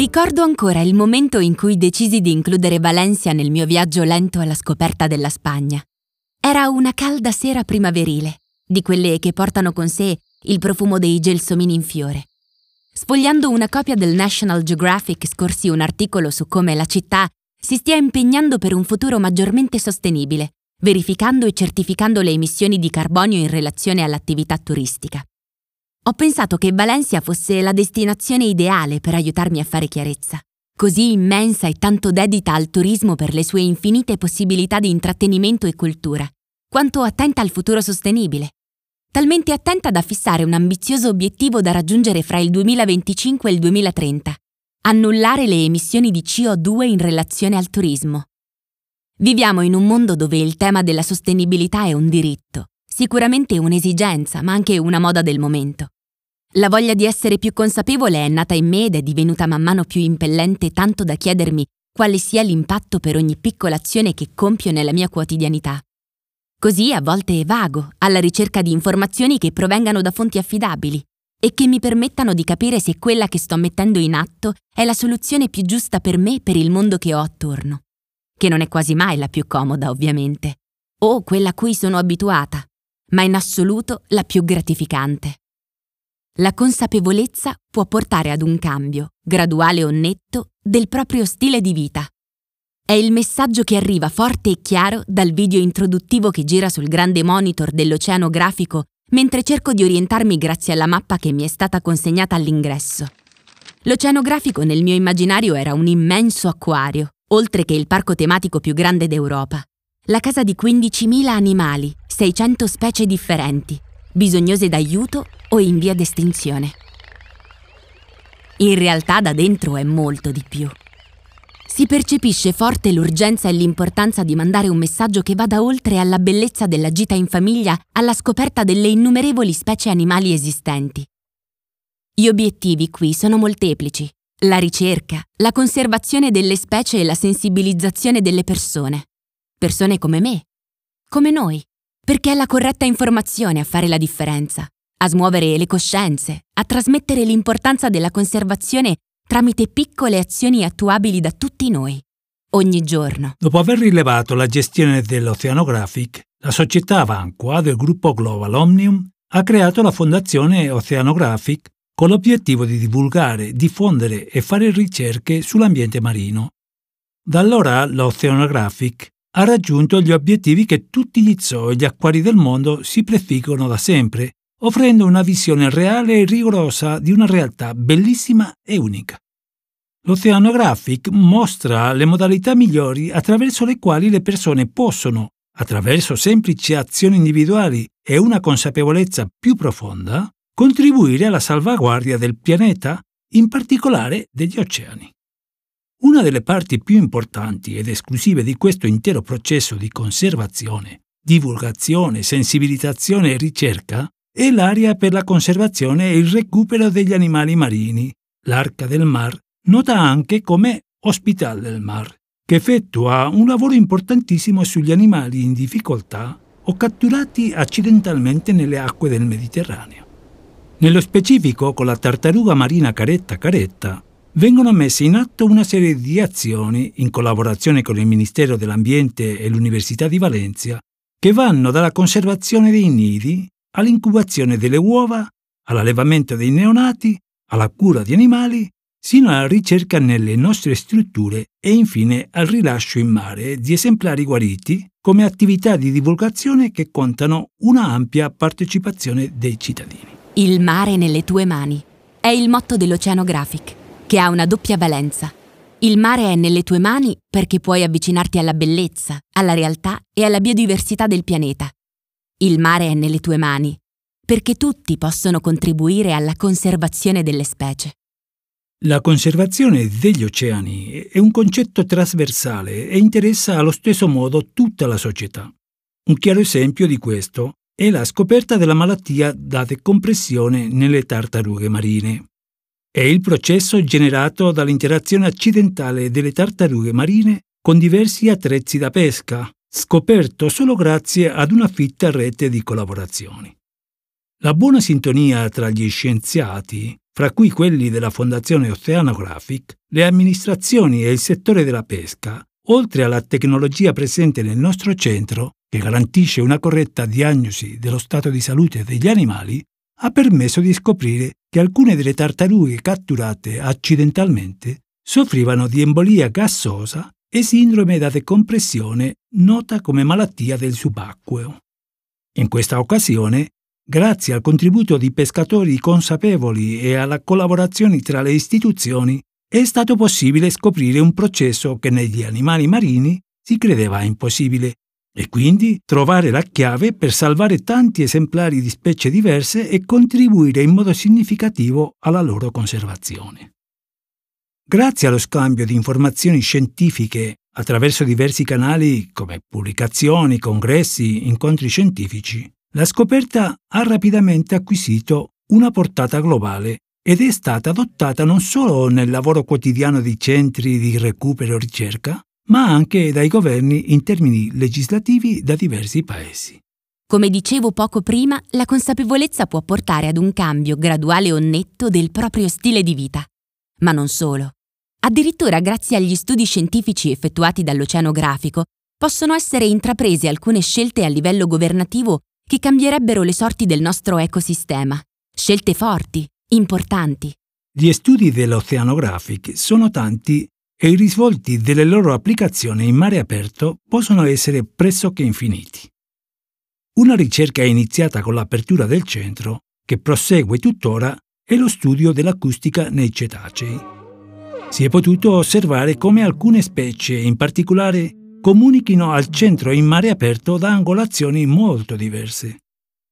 Ricordo ancora il momento in cui decisi di includere Valencia nel mio viaggio lento alla scoperta della Spagna. Era una calda sera primaverile, di quelle che portano con sé il profumo dei gelsomini in fiore. Sfogliando una copia del National Geographic scorsi un articolo su come la città si stia impegnando per un futuro maggiormente sostenibile, verificando e certificando le emissioni di carbonio in relazione all'attività turistica. Ho pensato che Valencia fosse la destinazione ideale per aiutarmi a fare chiarezza, così immensa e tanto dedita al turismo per le sue infinite possibilità di intrattenimento e cultura, quanto attenta al futuro sostenibile, talmente attenta da fissare un ambizioso obiettivo da raggiungere fra il 2025 e il 2030, annullare le emissioni di CO2 in relazione al turismo. Viviamo in un mondo dove il tema della sostenibilità è un diritto, sicuramente un'esigenza, ma anche una moda del momento. La voglia di essere più consapevole è nata in me ed è divenuta man mano più impellente tanto da chiedermi quale sia l'impatto per ogni piccola azione che compio nella mia quotidianità. Così a volte vago, alla ricerca di informazioni che provengano da fonti affidabili e che mi permettano di capire se quella che sto mettendo in atto è la soluzione più giusta per me e per il mondo che ho attorno, che non è quasi mai la più comoda, ovviamente, o quella a cui sono abituata, ma in assoluto la più gratificante. La consapevolezza può portare ad un cambio, graduale o netto, del proprio stile di vita. È il messaggio che arriva forte e chiaro dal video introduttivo che gira sul grande monitor dell'oceanografico mentre cerco di orientarmi grazie alla mappa che mi è stata consegnata all'ingresso. L'oceanografico nel mio immaginario era un immenso acquario, oltre che il parco tematico più grande d'Europa. La casa di 15.000 animali, 600 specie differenti, bisognose d'aiuto o in via d'estinzione. In realtà da dentro è molto di più. Si percepisce forte l'urgenza e l'importanza di mandare un messaggio che vada oltre alla bellezza della gita in famiglia alla scoperta delle innumerevoli specie animali esistenti. Gli obiettivi qui sono molteplici. La ricerca, la conservazione delle specie e la sensibilizzazione delle persone. Persone come me, come noi, perché è la corretta informazione a fare la differenza, a smuovere le coscienze, a trasmettere l'importanza della conservazione tramite piccole azioni attuabili da tutti noi, ogni giorno. Dopo aver rilevato la gestione dell'Oceanographic, la società Avanqua del gruppo Global Omnium ha creato la fondazione Oceanographic con l'obiettivo di divulgare, diffondere e fare ricerche sull'ambiente marino. Da allora l'Oceanographic ha raggiunto gli obiettivi che tutti gli zoo e gli acquari del mondo si prefiggono da sempre, offrendo una visione reale e rigorosa di una realtà bellissima e unica. L'Oceanographic mostra le modalità migliori attraverso le quali le persone possono, attraverso semplici azioni individuali e una consapevolezza più profonda, contribuire alla salvaguardia del pianeta, in particolare degli oceani. Una delle parti più importanti ed esclusive di questo intero processo di conservazione, divulgazione, sensibilizzazione e ricerca è l'area per la conservazione e il recupero degli animali marini, l'Arca del Mar, nota anche come Hospital del Mar, che effettua un lavoro importantissimo sugli animali in difficoltà o catturati accidentalmente nelle acque del Mediterraneo. Nello specifico, con la tartaruga marina caretta caretta, vengono messe in atto una serie di azioni in collaborazione con il Ministero dell'Ambiente e l'Università di Valencia che vanno dalla conservazione dei nidi all'incubazione delle uova, all'allevamento dei neonati, alla cura di animali, sino alla ricerca nelle nostre strutture e infine al rilascio in mare di esemplari guariti come attività di divulgazione che contano una ampia partecipazione dei cittadini. Il mare nelle tue mani è il motto dell'Oceanographic, che ha una doppia valenza. Il mare è nelle tue mani perché puoi avvicinarti alla bellezza, alla realtà e alla biodiversità del pianeta il mare è nelle tue mani, perché tutti possono contribuire alla conservazione delle specie. La conservazione degli oceani è un concetto trasversale e interessa allo stesso modo tutta la società. Un chiaro esempio di questo è la scoperta della malattia da decompressione nelle tartarughe marine. È il processo generato dall'interazione accidentale delle tartarughe marine con diversi attrezzi da pesca, scoperto solo grazie ad una fitta rete di collaborazioni. La buona sintonia tra gli scienziati, fra cui quelli della Fondazione Oceanographic, le amministrazioni e il settore della pesca, oltre alla tecnologia presente nel nostro centro, che garantisce una corretta diagnosi dello stato di salute degli animali, ha permesso di scoprire che alcune delle tartarughe catturate accidentalmente soffrivano di embolia gassosa e sindrome da decompressione nota come malattia del subacqueo. In questa occasione, grazie al contributo di pescatori consapevoli e alla collaborazione tra le istituzioni, è stato possibile scoprire un processo che negli animali marini si credeva impossibile e quindi trovare la chiave per salvare tanti esemplari di specie diverse e contribuire in modo significativo alla loro conservazione. Grazie allo scambio di informazioni scientifiche attraverso diversi canali come pubblicazioni, congressi, incontri scientifici, la scoperta ha rapidamente acquisito una portata globale ed è stata adottata non solo nel lavoro quotidiano di centri di recupero e ricerca, ma anche dai governi in termini legislativi da diversi paesi. Come dicevo poco prima, la consapevolezza può portare ad un cambio graduale o netto del proprio stile di vita. Ma non solo. Addirittura grazie agli studi scientifici effettuati dall'Oceanografico possono essere intraprese alcune scelte a livello governativo che cambierebbero le sorti del nostro ecosistema. Scelte forti, importanti. Gli studi dell'Oceanographic sono tanti e i risvolti delle loro applicazioni in mare aperto possono essere pressoché infiniti. Una ricerca iniziata con l'apertura del centro, che prosegue tuttora, è lo studio dell'acustica nei cetacei. Si è potuto osservare come alcune specie, in particolare, comunichino al centro in mare aperto da angolazioni molto diverse.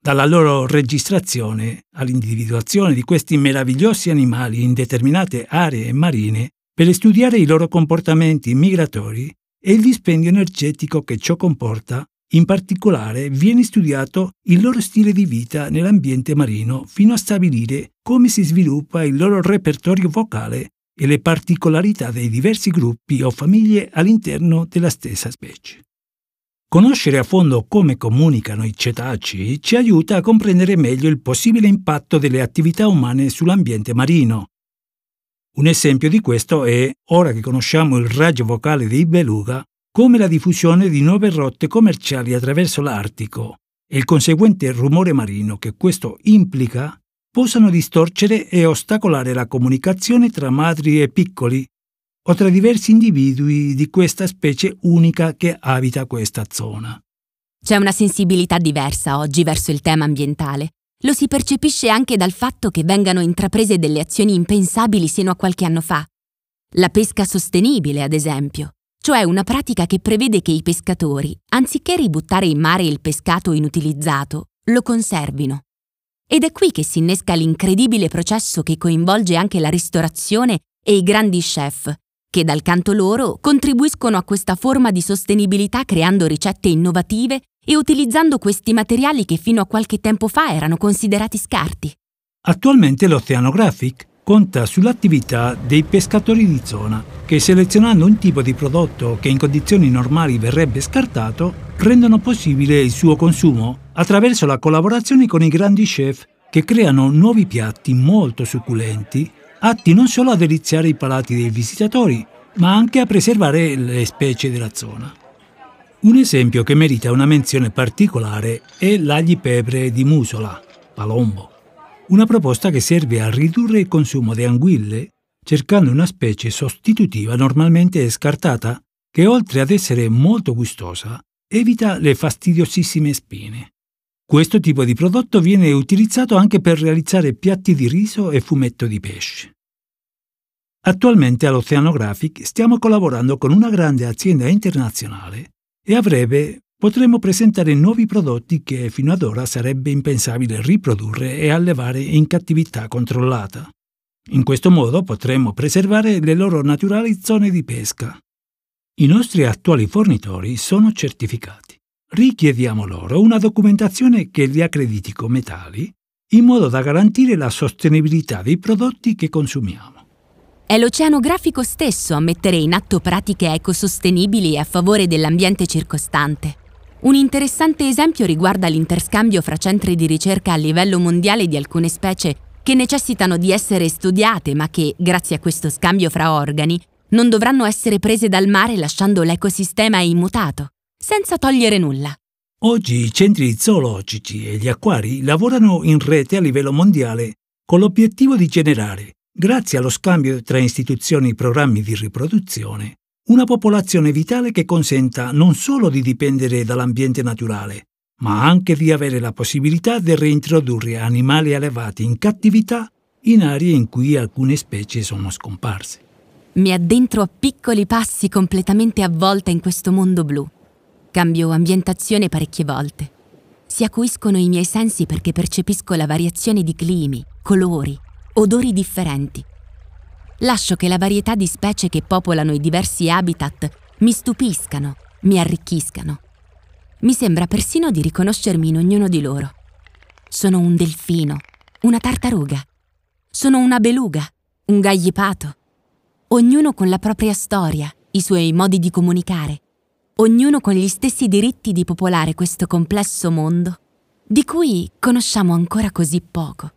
Dalla loro registrazione all'individuazione di questi meravigliosi animali in determinate aree marine per studiare i loro comportamenti migratori e il dispendio energetico che ciò comporta, in particolare viene studiato il loro stile di vita nell'ambiente marino fino a stabilire come si sviluppa il loro repertorio vocale e le particolarità dei diversi gruppi o famiglie all'interno della stessa specie. Conoscere a fondo come comunicano i cetacei ci aiuta a comprendere meglio il possibile impatto delle attività umane sull'ambiente marino un esempio di questo è, ora che conosciamo il raggio vocale dei beluga, come la diffusione di nuove rotte commerciali attraverso l'Artico e il conseguente rumore marino che questo implica possano distorcere e ostacolare la comunicazione tra madri e piccoli o tra diversi individui di questa specie unica che abita questa zona. C'è una sensibilità diversa oggi verso il tema ambientale lo si percepisce anche dal fatto che vengano intraprese delle azioni impensabili sino a qualche anno fa. La pesca sostenibile, ad esempio, cioè una pratica che prevede che i pescatori, anziché ributtare in mare il pescato inutilizzato, lo conservino. Ed è qui che si innesca l'incredibile processo che coinvolge anche la ristorazione e i grandi chef, che dal canto loro contribuiscono a questa forma di sostenibilità creando ricette innovative e utilizzando questi materiali che fino a qualche tempo fa erano considerati scarti. Attualmente l'Oceanographic conta sull'attività dei pescatori di zona che selezionando un tipo di prodotto che in condizioni normali verrebbe scartato, rendono possibile il suo consumo attraverso la collaborazione con i grandi chef che creano nuovi piatti molto succulenti, atti non solo a deliziare i palati dei visitatori, ma anche a preservare le specie della zona. Un esempio che merita una menzione particolare è l'aglipebre di musola, palombo, una proposta che serve a ridurre il consumo di anguille cercando una specie sostitutiva normalmente scartata che oltre ad essere molto gustosa evita le fastidiosissime spine. Questo tipo di prodotto viene utilizzato anche per realizzare piatti di riso e fumetto di pesce. Attualmente all'Oceanographic stiamo collaborando con una grande azienda internazionale e a breve potremo presentare nuovi prodotti che fino ad ora sarebbe impensabile riprodurre e allevare in cattività controllata. In questo modo potremo preservare le loro naturali zone di pesca. I nostri attuali fornitori sono certificati. Richiediamo loro una documentazione che li accrediti come tali, in modo da garantire la sostenibilità dei prodotti che consumiamo. È l'oceanografico stesso a mettere in atto pratiche ecosostenibili a favore dell'ambiente circostante. Un interessante esempio riguarda l'interscambio fra centri di ricerca a livello mondiale di alcune specie che necessitano di essere studiate ma che, grazie a questo scambio fra organi, non dovranno essere prese dal mare lasciando l'ecosistema immutato, senza togliere nulla. Oggi i centri zoologici e gli acquari lavorano in rete a livello mondiale con l'obiettivo di generare, grazie allo scambio tra istituzioni e programmi di riproduzione, una popolazione vitale che consenta non solo di dipendere dall'ambiente naturale, ma anche di avere la possibilità di reintrodurre animali allevati in cattività in aree in cui alcune specie sono scomparse. Mi addentro a piccoli passi completamente avvolta in questo mondo blu Cambio ambientazione parecchie volte. Si acuiscono i miei sensi perché percepisco la variazione di climi, colori, odori differenti. Lascio che la varietà di specie che popolano i diversi habitat mi stupiscano, mi arricchiscano. Mi sembra persino di riconoscermi in ognuno di loro. Sono un delfino, una tartaruga. Sono una beluga, un gaglipato. Ognuno con la propria storia, i suoi modi di comunicare ognuno con gli stessi diritti di popolare questo complesso mondo, di cui conosciamo ancora così poco.